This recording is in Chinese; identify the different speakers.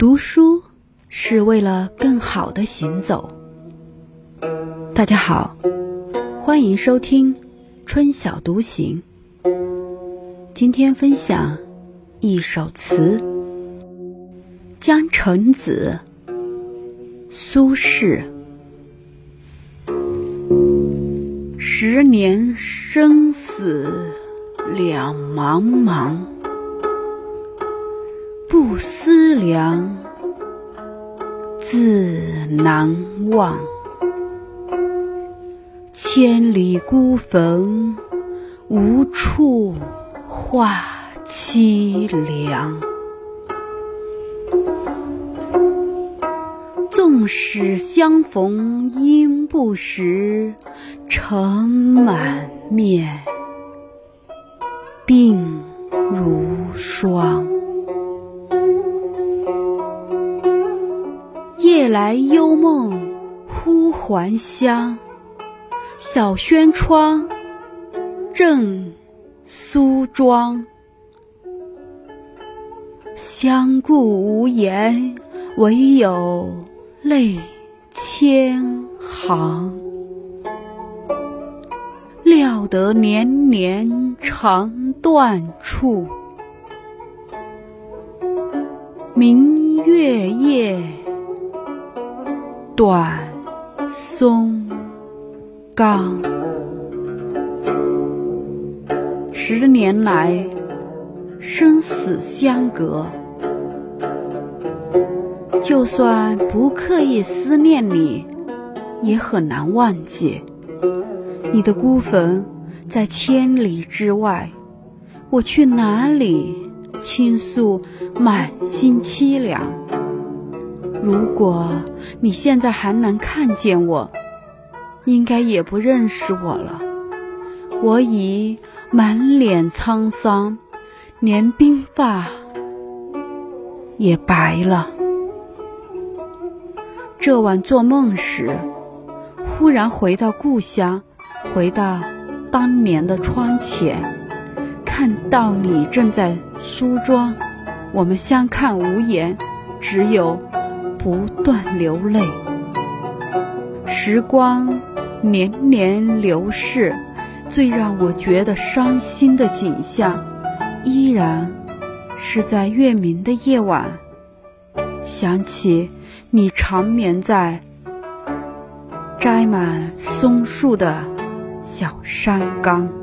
Speaker 1: 读书是为了更好的行走。大家好，欢迎收听春晓独行。今天分享一首词《江城子》，苏轼。十年生死两茫茫。不思量，自难忘。千里孤坟，无处话凄凉。纵使相逢应不识，尘满面，鬓如霜。来幽梦忽还乡，小轩窗，正苏庄。相顾无言，唯有泪千行。料得年年肠断处，明月夜。短松冈，十年来生死相隔，就算不刻意思念你，也很难忘记你的孤坟在千里之外。我去哪里倾诉满心凄凉？如果你现在还能看见我，应该也不认识我了。我已满脸沧桑，连鬓发也白了。这晚做梦时，忽然回到故乡，回到当年的窗前，看到你正在梳妆，我们相看无言，只有。不断流泪，时光年年流逝，最让我觉得伤心的景象，依然是在月明的夜晚，想起你长眠在摘满松树的小山岗。